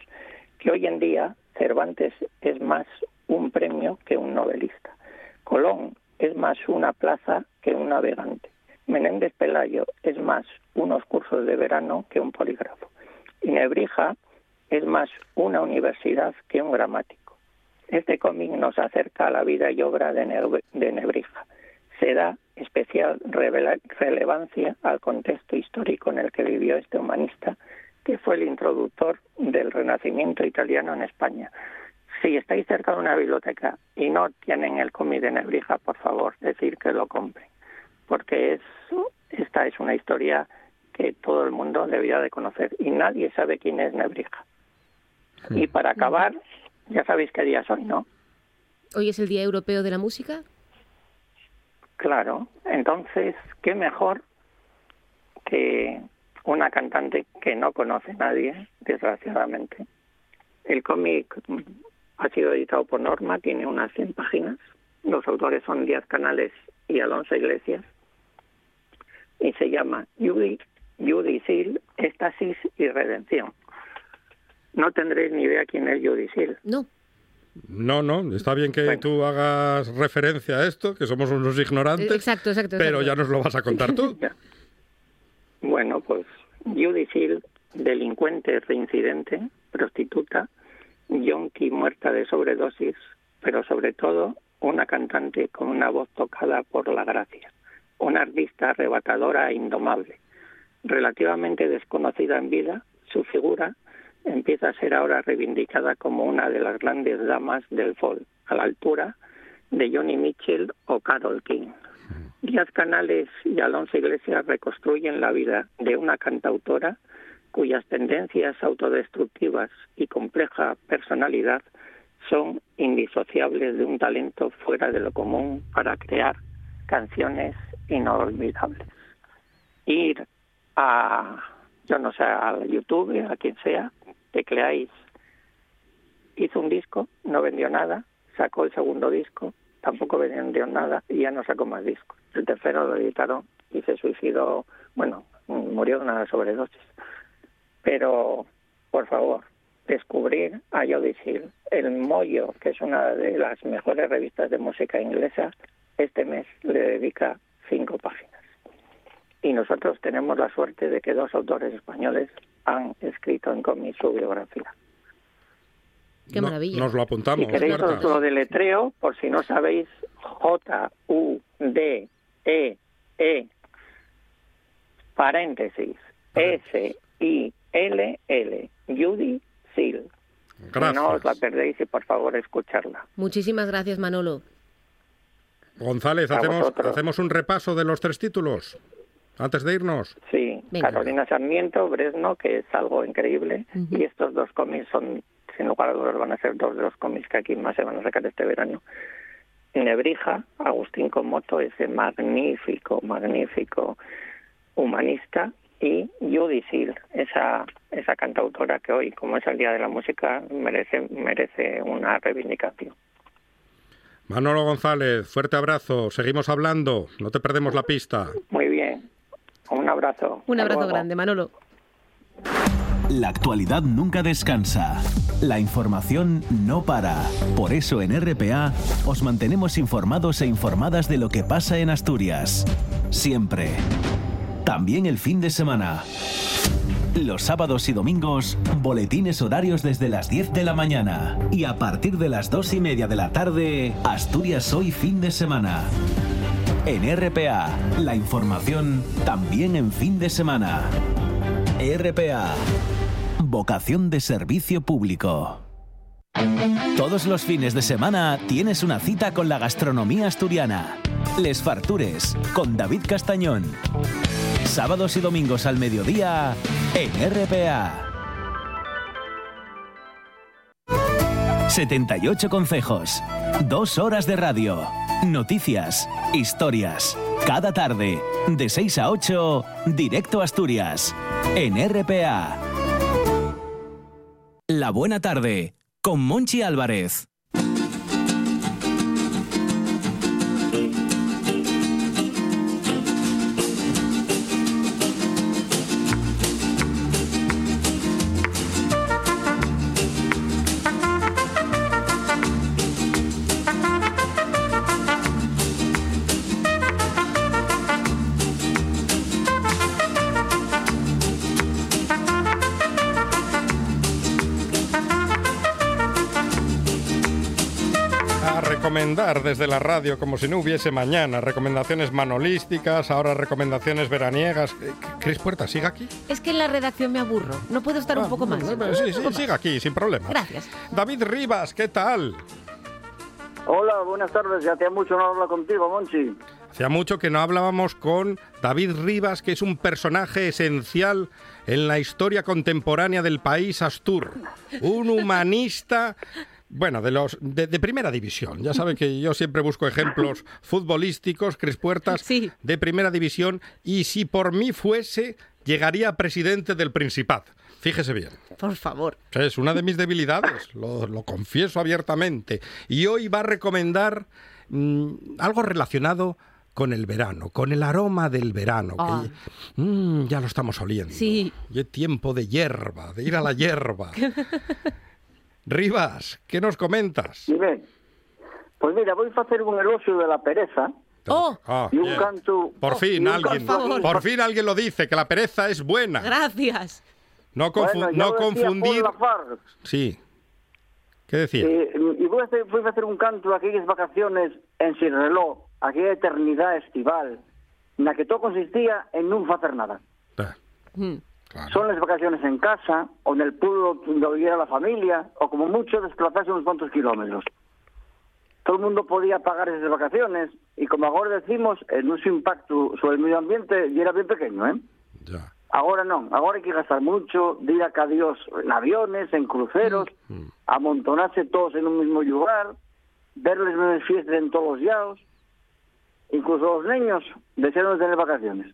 que hoy en día Cervantes es más un premio que un novelista. Colón es más una plaza que un navegante. Menéndez Pelayo es más unos cursos de verano que un polígrafo. Y Nebrija es más una universidad que un gramático. Este cómic nos acerca a la vida y obra de, Nebrija. Se da especial relevancia al contexto histórico en el que vivió este humanista, que fue el introductor del Renacimiento italiano en España. Si estáis cerca de una biblioteca y no tienen el cómic de Nebrija, por favor, decir que lo compren, porque es, esta es una historia que todo el mundo debería de conocer y nadie sabe quién es Nebrija. Y para acabar, ya sabéis qué día es hoy, ¿no? ¿Hoy es el Día Europeo de la Música? Claro, entonces, ¿qué mejor que una cantante que no conoce nadie, desgraciadamente? El cómic ha sido editado por Norma, tiene unas 100 páginas. Los autores son Díaz Canales y Alonso Iglesias. Y se llama Judy, Judy Seal, Éxtasis y Redención. No tendréis ni idea quién es Judy Seal. No. No, no, está bien que tú hagas referencia a esto, que somos unos ignorantes. Exacto, exacto. Pero ya nos lo vas a contar tú. bueno, pues Judy Seal, delincuente reincidente, prostituta, yonki muerta de sobredosis, pero sobre todo una cantante con una voz tocada por la gracia, una artista arrebatadora e indomable. Relativamente desconocida en vida, su figura empieza a ser ahora reivindicada como una de las grandes damas del folk, a la altura de Johnny Mitchell o Carol King. Díaz Canales y Alonso Iglesias reconstruyen la vida de una cantautora cuyas tendencias autodestructivas y compleja personalidad son indisociables de un talento fuera de lo común para crear canciones inolvidables. Ir a, yo no sé, a YouTube, a quien sea, tecleáis, hizo un disco, no vendió nada, sacó el segundo disco, tampoco vendió nada y ya no sacó más discos. El tercero lo editaron y se suicidó, bueno, murió una sobredosis. Pero, por favor, descubrir a Jodicil, El Mollo, que es una de las mejores revistas de música inglesa, este mes le dedica cinco páginas. Y nosotros tenemos la suerte de que dos autores españoles han escrito en cómic su biografía. Qué maravilla. nos lo apuntamos. Si queréis os lo deletreo, por si no sabéis, J-U-D-E-E, paréntesis, S-I LL, Judy Seal. No os la perdéis y por favor escucharla. Muchísimas gracias, Manolo. González, hacemos, hacemos un repaso de los tres títulos antes de irnos. Sí, Carolina Sarmiento, Bresno, que es algo increíble, y estos dos cómics son, sin lugar a dudas, van a ser dos de los cómics que aquí más se van a sacar este verano. Nebrija, Agustín Comoto, ese magnífico, magnífico humanista, y Judy Seal, esa, esa cantautora que hoy, como es el Día de la Música, merece, merece una reivindicación. Manolo González, fuerte abrazo, seguimos hablando, no te perdemos la pista. Muy bien, un abrazo. Un abrazo grande, Manolo. La actualidad nunca descansa. La información no para. Por eso en RPA os mantenemos informados e informadas de lo que pasa en Asturias. Siempre también el fin de semana. Los sábados y domingos, boletines horarios desde las 10 de la mañana. Y a partir de las 2 y media de la tarde, Asturias Hoy fin de semana. En RPA, la información también en fin de semana. RPA, vocación de servicio público. Todos los fines de semana tienes una cita con la gastronomía asturiana. Les Fartures, con David Castañón. Sábados y domingos al mediodía en RPA. 78 consejos, dos horas de radio, noticias, historias. Cada tarde, de 6 a 8, directo a Asturias, en RPA. La buena tarde, con Monchi Álvarez. Recomendar desde la radio como si no hubiese mañana. Recomendaciones manolísticas, ahora recomendaciones veraniegas. Eh, Cris Puerta, ¿siga aquí? Es que en la redacción me aburro. ¿No puedo estar un Ah, poco más? Sí, sí, siga aquí, sin problema. Gracias. David Rivas, ¿qué tal? Hola, buenas tardes. Ya hacía mucho no hablar contigo, Monchi. Hacía mucho que no hablábamos con David Rivas, que es un personaje esencial en la historia contemporánea del país Astur. Un humanista, bueno, de los de, de primera división. Ya sabe que yo siempre busco ejemplos futbolísticos, Cris Puertas, Sí. de primera división. Y si por mí fuese, llegaría a presidente del Principado. Fíjese bien. Por favor. Es una de mis debilidades, lo, lo confieso abiertamente. Y hoy va a recomendar mm, algo relacionado con el verano, con el aroma del verano. que mm, ya lo estamos oliendo. Sí. Y es tiempo de hierba, de ir a la hierba. Rivas, ¿qué nos comentas? Dime. Pues mira, voy a hacer un elogio de la pereza ¡Oh! Ah, y un bien. canto... Por fin alguien, canto- por fin alguien lo dice, que la pereza es buena. Gracias. No, confu- Bueno, no confundir. Sí. ¿Qué decía? Eh, y voy a, hacer, voy a hacer un canto de aquellas vacaciones en sin reloj, aquella eternidad estival, en la que todo consistía en no hacer nada. Ah, Mm. Claro. Son las vacaciones en casa, o en el pueblo donde viviera la familia, o como mucho desplazarse unos cuantos kilómetros. Todo el mundo podía pagar esas vacaciones, y como ahora decimos, el nuestro impacto sobre el medio ambiente ya era bien pequeño, ¿eh? Ya. Ahora no, ahora hay que gastar mucho, de ir a Dios en aviones, en cruceros, amontonarse todos en un mismo lugar, verles en fiestas en todos los lados. Incluso los niños desean de tener vacaciones.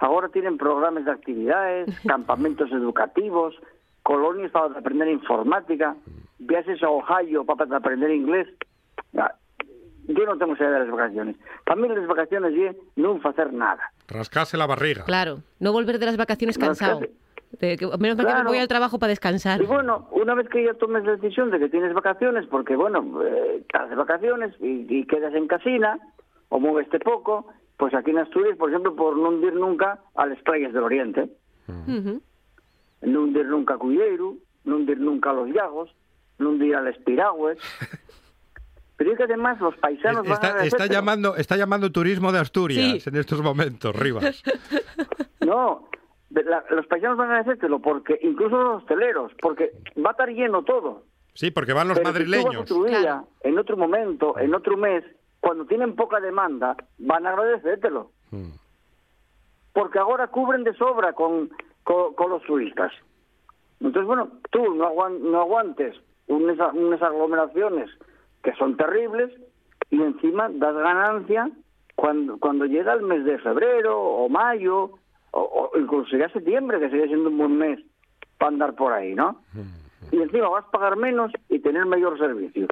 Ahora tienen programas de actividades, campamentos educativos, colonias para aprender informática, viajes a Ohio para aprender inglés. Ah, Yo no tengo idea de las vacaciones. Para mí las vacaciones es no hacer nada. Rascarse la barriga. Claro. No volver de las vacaciones cansado. De que- menos mal que me Claro. voy al trabajo para descansar. Y bueno, una vez que ya tomes la decisión de que tienes vacaciones, porque bueno, eh, estás de vacaciones y, y quedas en casina, o mueveste poco, pues aquí en Asturias, por ejemplo, por no ir nunca a las playas del Oriente, no ir nunca a Culleiro, no ir nunca a los Llagos, no ir a las Piragües. Pero es que además los paisanos van a Está, está agradecértelo. llamando, está llamando turismo de Asturias Sí. en estos momentos, Rivas. No, la- los paisanos van a agradecértelo, porque incluso los hosteleros, porque va a estar lleno todo. Sí, porque van los Pero si tú vas madrileños. otro día, Claro. en otro momento, en otro mes, cuando tienen poca demanda, van a agradecértelo. Mm. Porque ahora cubren de sobra con, con, con los turistas. Entonces, bueno, tú no, aguan- no aguantes unas, unas aglomeraciones que son terribles y encima das ganancia cuando, cuando llega el mes de febrero o mayo o, o incluso ya septiembre, que sigue siendo un buen mes para andar por ahí, ¿no? Y encima vas a pagar menos y tener mayor servicio.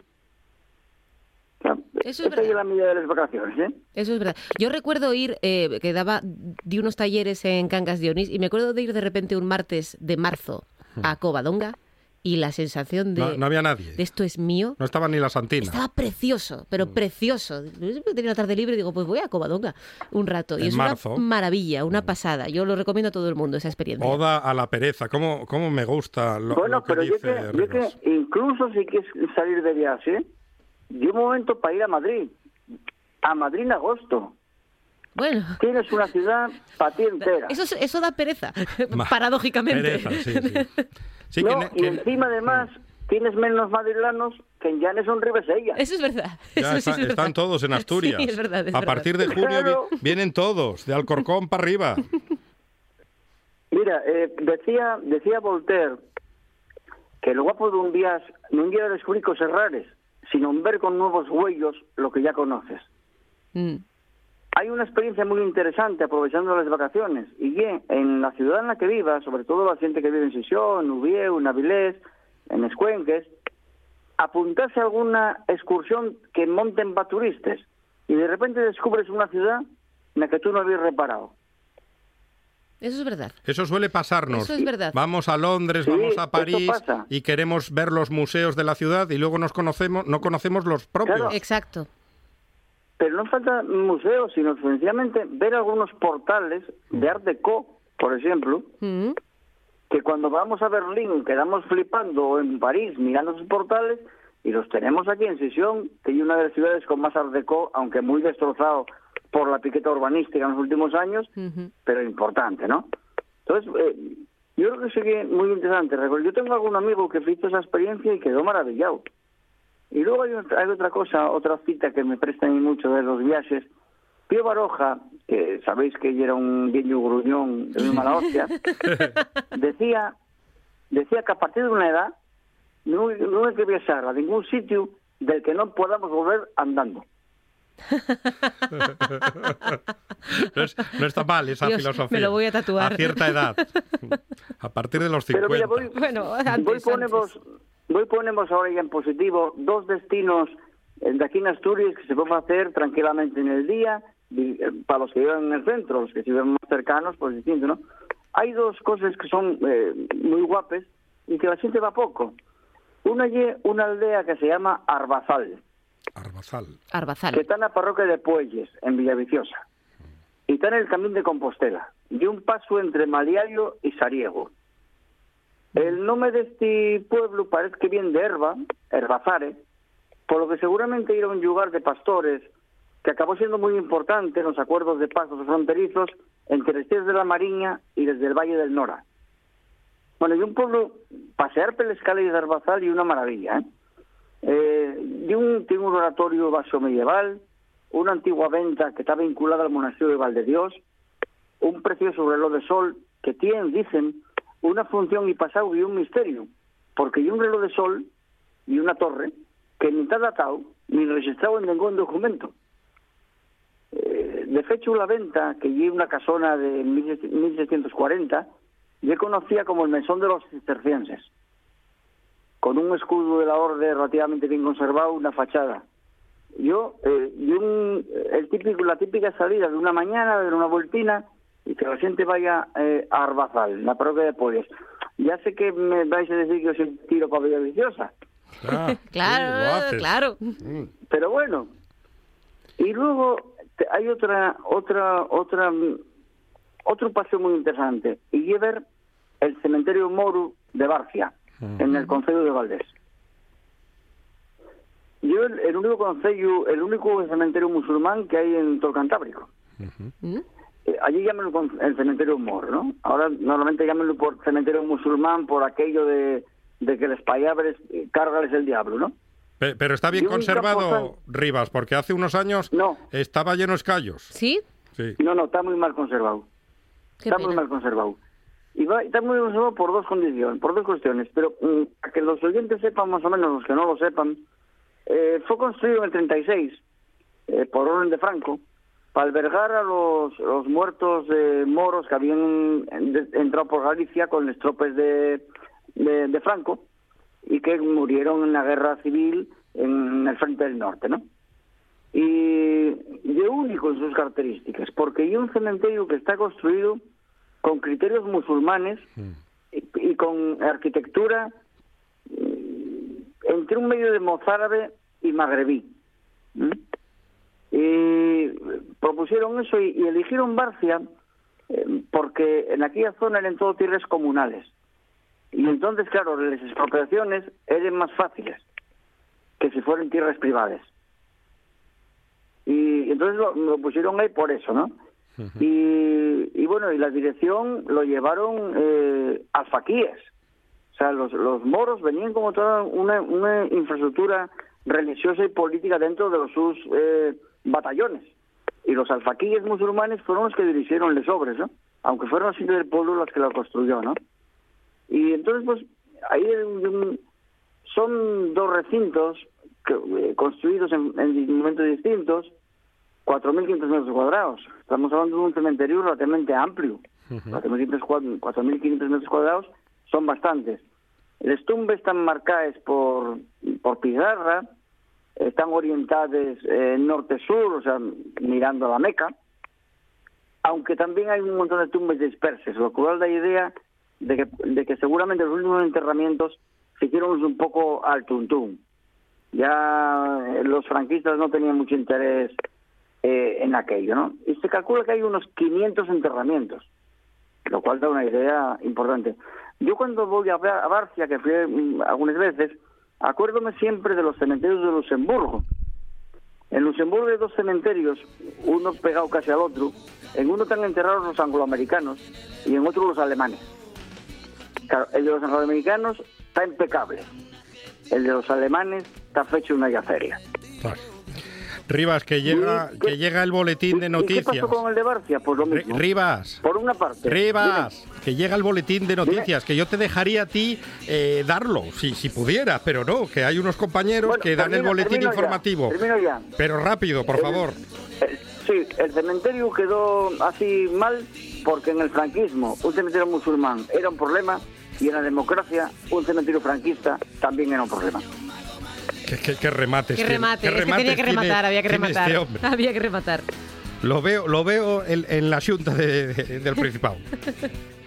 O sea, Eso es esa es verdad. la medida de las vacaciones, ¿eh? Eso es verdad. Yo recuerdo ir, eh, que daba, di unos talleres en Cangas de Onís y me acuerdo de ir de repente un martes de marzo a Covadonga y la sensación de, No, no había nadie. de esto es mío. No estaba ni la Santina. Estaba precioso, pero Mm. precioso. Yo siempre tenía la tarde libre y digo, pues voy a Covadonga un rato. Y En es marzo. una maravilla, Mm. una pasada. Yo lo recomiendo a todo el mundo, esa experiencia. Oda a la pereza. ¿Cómo, cómo me gusta lo, bueno, lo que pero yo dice que, yo Rivas? que incluso si quieres salir de viaje, dio un momento para ir a Madrid. A Madrid en agosto. Bueno, Tienes una ciudad para ti entera. eso, es- eso da pereza, Ma- paradójicamente. Pereza, sí, sí. Sí, que No, ne- y que- encima además tienes menos madrilanos que en Llanes son Ribesella. Eso es verdad. ya eso sí está- es verdad. están todos en Asturias. Sí, es verdad, es a verdad. partir de vi- Claro. vienen todos, de Alcorcón para arriba. Mira, eh, decía decía Voltaire que lo guapo de un viaje no llega a descubrir cosas raras, sino en ver con nuevos huellos lo que ya conoces. Mm. Hay una experiencia muy interesante aprovechando las vacaciones. Y bien, en la ciudad en la que viva, sobre todo la gente que vive en Sisión, Ubieu, en Avilés, en Escuenques, apuntarse a alguna excursión que monten para turistas y de repente descubres una ciudad en la que tú no habías reparado. Eso es verdad. Eso suele pasarnos. Eso es verdad. Vamos a Londres, Sí, vamos a París y queremos ver los museos de la ciudad y luego nos conocemos, no conocemos los propios. Claro. Exacto. Pero no falta museos, sino sencillamente ver algunos portales de Art Deco, por ejemplo, Mm. que cuando vamos a Berlín quedamos flipando o en París mirando esos portales y los tenemos aquí en Sisión, que es una de las ciudades con más Art Deco, aunque muy destrozado por la piqueta urbanística en los últimos años, pero importante, ¿no? Entonces, eh, yo creo que sería muy interesante. Yo tengo algún amigo que hizo esa experiencia y quedó maravillado. Y luego hay, otra- hay otra cosa, otra cita que me presta a mí mucho de los viajes. Pío Baroja, que sabéis que ella era un viejo gruñón de muy mala hostia, decía, decía que a partir de una edad no, no hay que viajar a ningún sitio del que no podamos volver andando. No, es- no está mal esa Dios, filosofía. me lo voy a tatuar. A cierta edad. A partir de los 50. Pero mira, voy, Bueno, antes, voy ponemos, voy ponemos ahora ya en positivo dos destinos de aquí en Asturias que se pueden hacer tranquilamente en el día, eh, para los que viven en el centro, los que viven más cercanos, pues distinto, ¿no? Hay dos cosas que son eh, muy guapes y que la gente va poco. Una es una aldea que se llama Arbazal, Arbazal. que Arbazal. está en la parroquia de Puelles, en Villaviciosa. Y está en el camino de Compostela, y un paso entre Maliario y Sariego. El nombre de este pueblo parece que viene de Herba, Herbazare, por lo que seguramente era un lugar de pastores que acabó siendo muy importante en los acuerdos de paz fronterizos entre los Esteros de la Mariña y desde el Valle del Nora. Bueno, y un pueblo, pasear por la escala de Herbazal y una maravilla, ¿eh? Eh, y un, tiene un oratorio vaso medieval, una antigua venta que está vinculada al monasterio de Valdedios, un precioso reloj de sol que tiene, dicen, una función y pasado y un misterio, porque hay un reloj de sol y una torre que ni está datado ni registrado en ningún documento. Eh, de hecho, la venta, que lleva una casona de 1640, yo conocía como el mesón de los cistercienses con un escudo de la orden relativamente bien conservado, una fachada. Yo, eh, y un, el típico, la típica salida de una mañana, de una voltina, y que la gente vaya eh, a Arbazal, la parroquia de Polies. Ya sé que me vais a decir que os tiro para Villa Viciosa, Ah, Claro, claro. Mm. pero bueno. Y luego hay otra, otra, otra, otro paseo muy interesante, y es ver el cementerio Moru de Barcia, en el Concejo de Valdés. Yo el, el único concello, el único cementerio musulmán que hay en todo el Cantábrico. Mm. Eh, allí llaman el, con- el cementerio mor, ¿no? Ahora normalmente llámenlo por cementerio musulmán por aquello de, de que les payabres eh, cárgales el diablo, ¿no? Pe- Pero está bien conservado, Rivas, porque hace unos años No. estaba lleno de escallos. ¿Sí? Sí. No, no, está muy mal conservado. Qué está muy mal conservado. Y va, está muy conservado por dos condiciones, por dos cuestiones. Pero a que los oyentes sepan más o menos, los que no lo sepan, eh, fue construido en el 36 eh, por orden de Franco para albergar a los, los muertos eh, moros que habían de- entrado por Galicia con los tropes de, de, de Franco y que murieron en la guerra civil en el frente del norte, ¿no? y de único en sus características, porque hay un cementerio que está construido con criterios musulmanes y, y con arquitectura entre un medio de mozárabe y magrebí. Y propusieron eso y, y eligieron Barcia eh, porque en aquella zona eran todo tierras comunales. Y entonces, claro, las expropiaciones eran más fáciles que si fueran tierras privadas. Y entonces lo, lo pusieron ahí por eso, ¿no? Y, y bueno, y la dirección lo llevaron eh, alfaquíes. O sea, los, los moros venían como toda una, infraestructura religiosa y política dentro de los sus eh, batallones. Y los alfaquíes musulmanes fueron los que dirigieron las obras, ¿no? Aunque fueron así del pueblo los que lo construyó, ¿no? Y entonces, pues, ahí son dos recintos que, eh, construidos en, en momentos distintos, 4.500 metros cuadrados. Estamos hablando de un cementerio relativamente amplio. 4.500 cua- 4.500 metros cuadrados son bastantes. Las tumbas están marcadas por, por pizarra, están orientadas eh, norte-sur, o sea, mirando a la Meca, aunque también hay un montón de tumbas dispersas, lo cual da la idea de que, de que seguramente los últimos enterramientos se hicieron un poco al tuntún. Ya los franquistas no tenían mucho interés eh, en aquello, ¿no? Y se calcula que hay unos 500 enterramientos, lo cual da una idea importante. Yo cuando voy a, Bar- a Barcia, que fui mm, algunas veces, acuérdome siempre de los cementerios de Luxemburgo. En Luxemburgo hay dos cementerios, uno pegado casi al otro. En uno están enterrados los angloamericanos y en otro los alemanes. Claro, el de los angloamericanos está impecable. El de los alemanes está fecho una yaceria. Claro. Rivas, que llega, ¿Y que qué- llega el boletín de ¿Y qué noticias. pasó con el de Barcia? Pues lo Ri- mismo. Rivas, Por una parte. Rivas, que llega el boletín de noticias, que yo te dejaría a ti eh, darlo, si, si pudieras, pero no, que hay unos compañeros Bueno, que dan el boletín termino ya, informativo. termino ya. Pero rápido, por El- favor. sí, el cementerio quedó así mal porque en el franquismo un cementerio musulmán era un problema y en la democracia un cementerio franquista también era un problema. Qué, qué- qué remates Qué tiene, remate, qué es que tenía remates que rematar, había que rematar. este había que rematar. Lo veo, lo veo en, en la de- de- del Principado.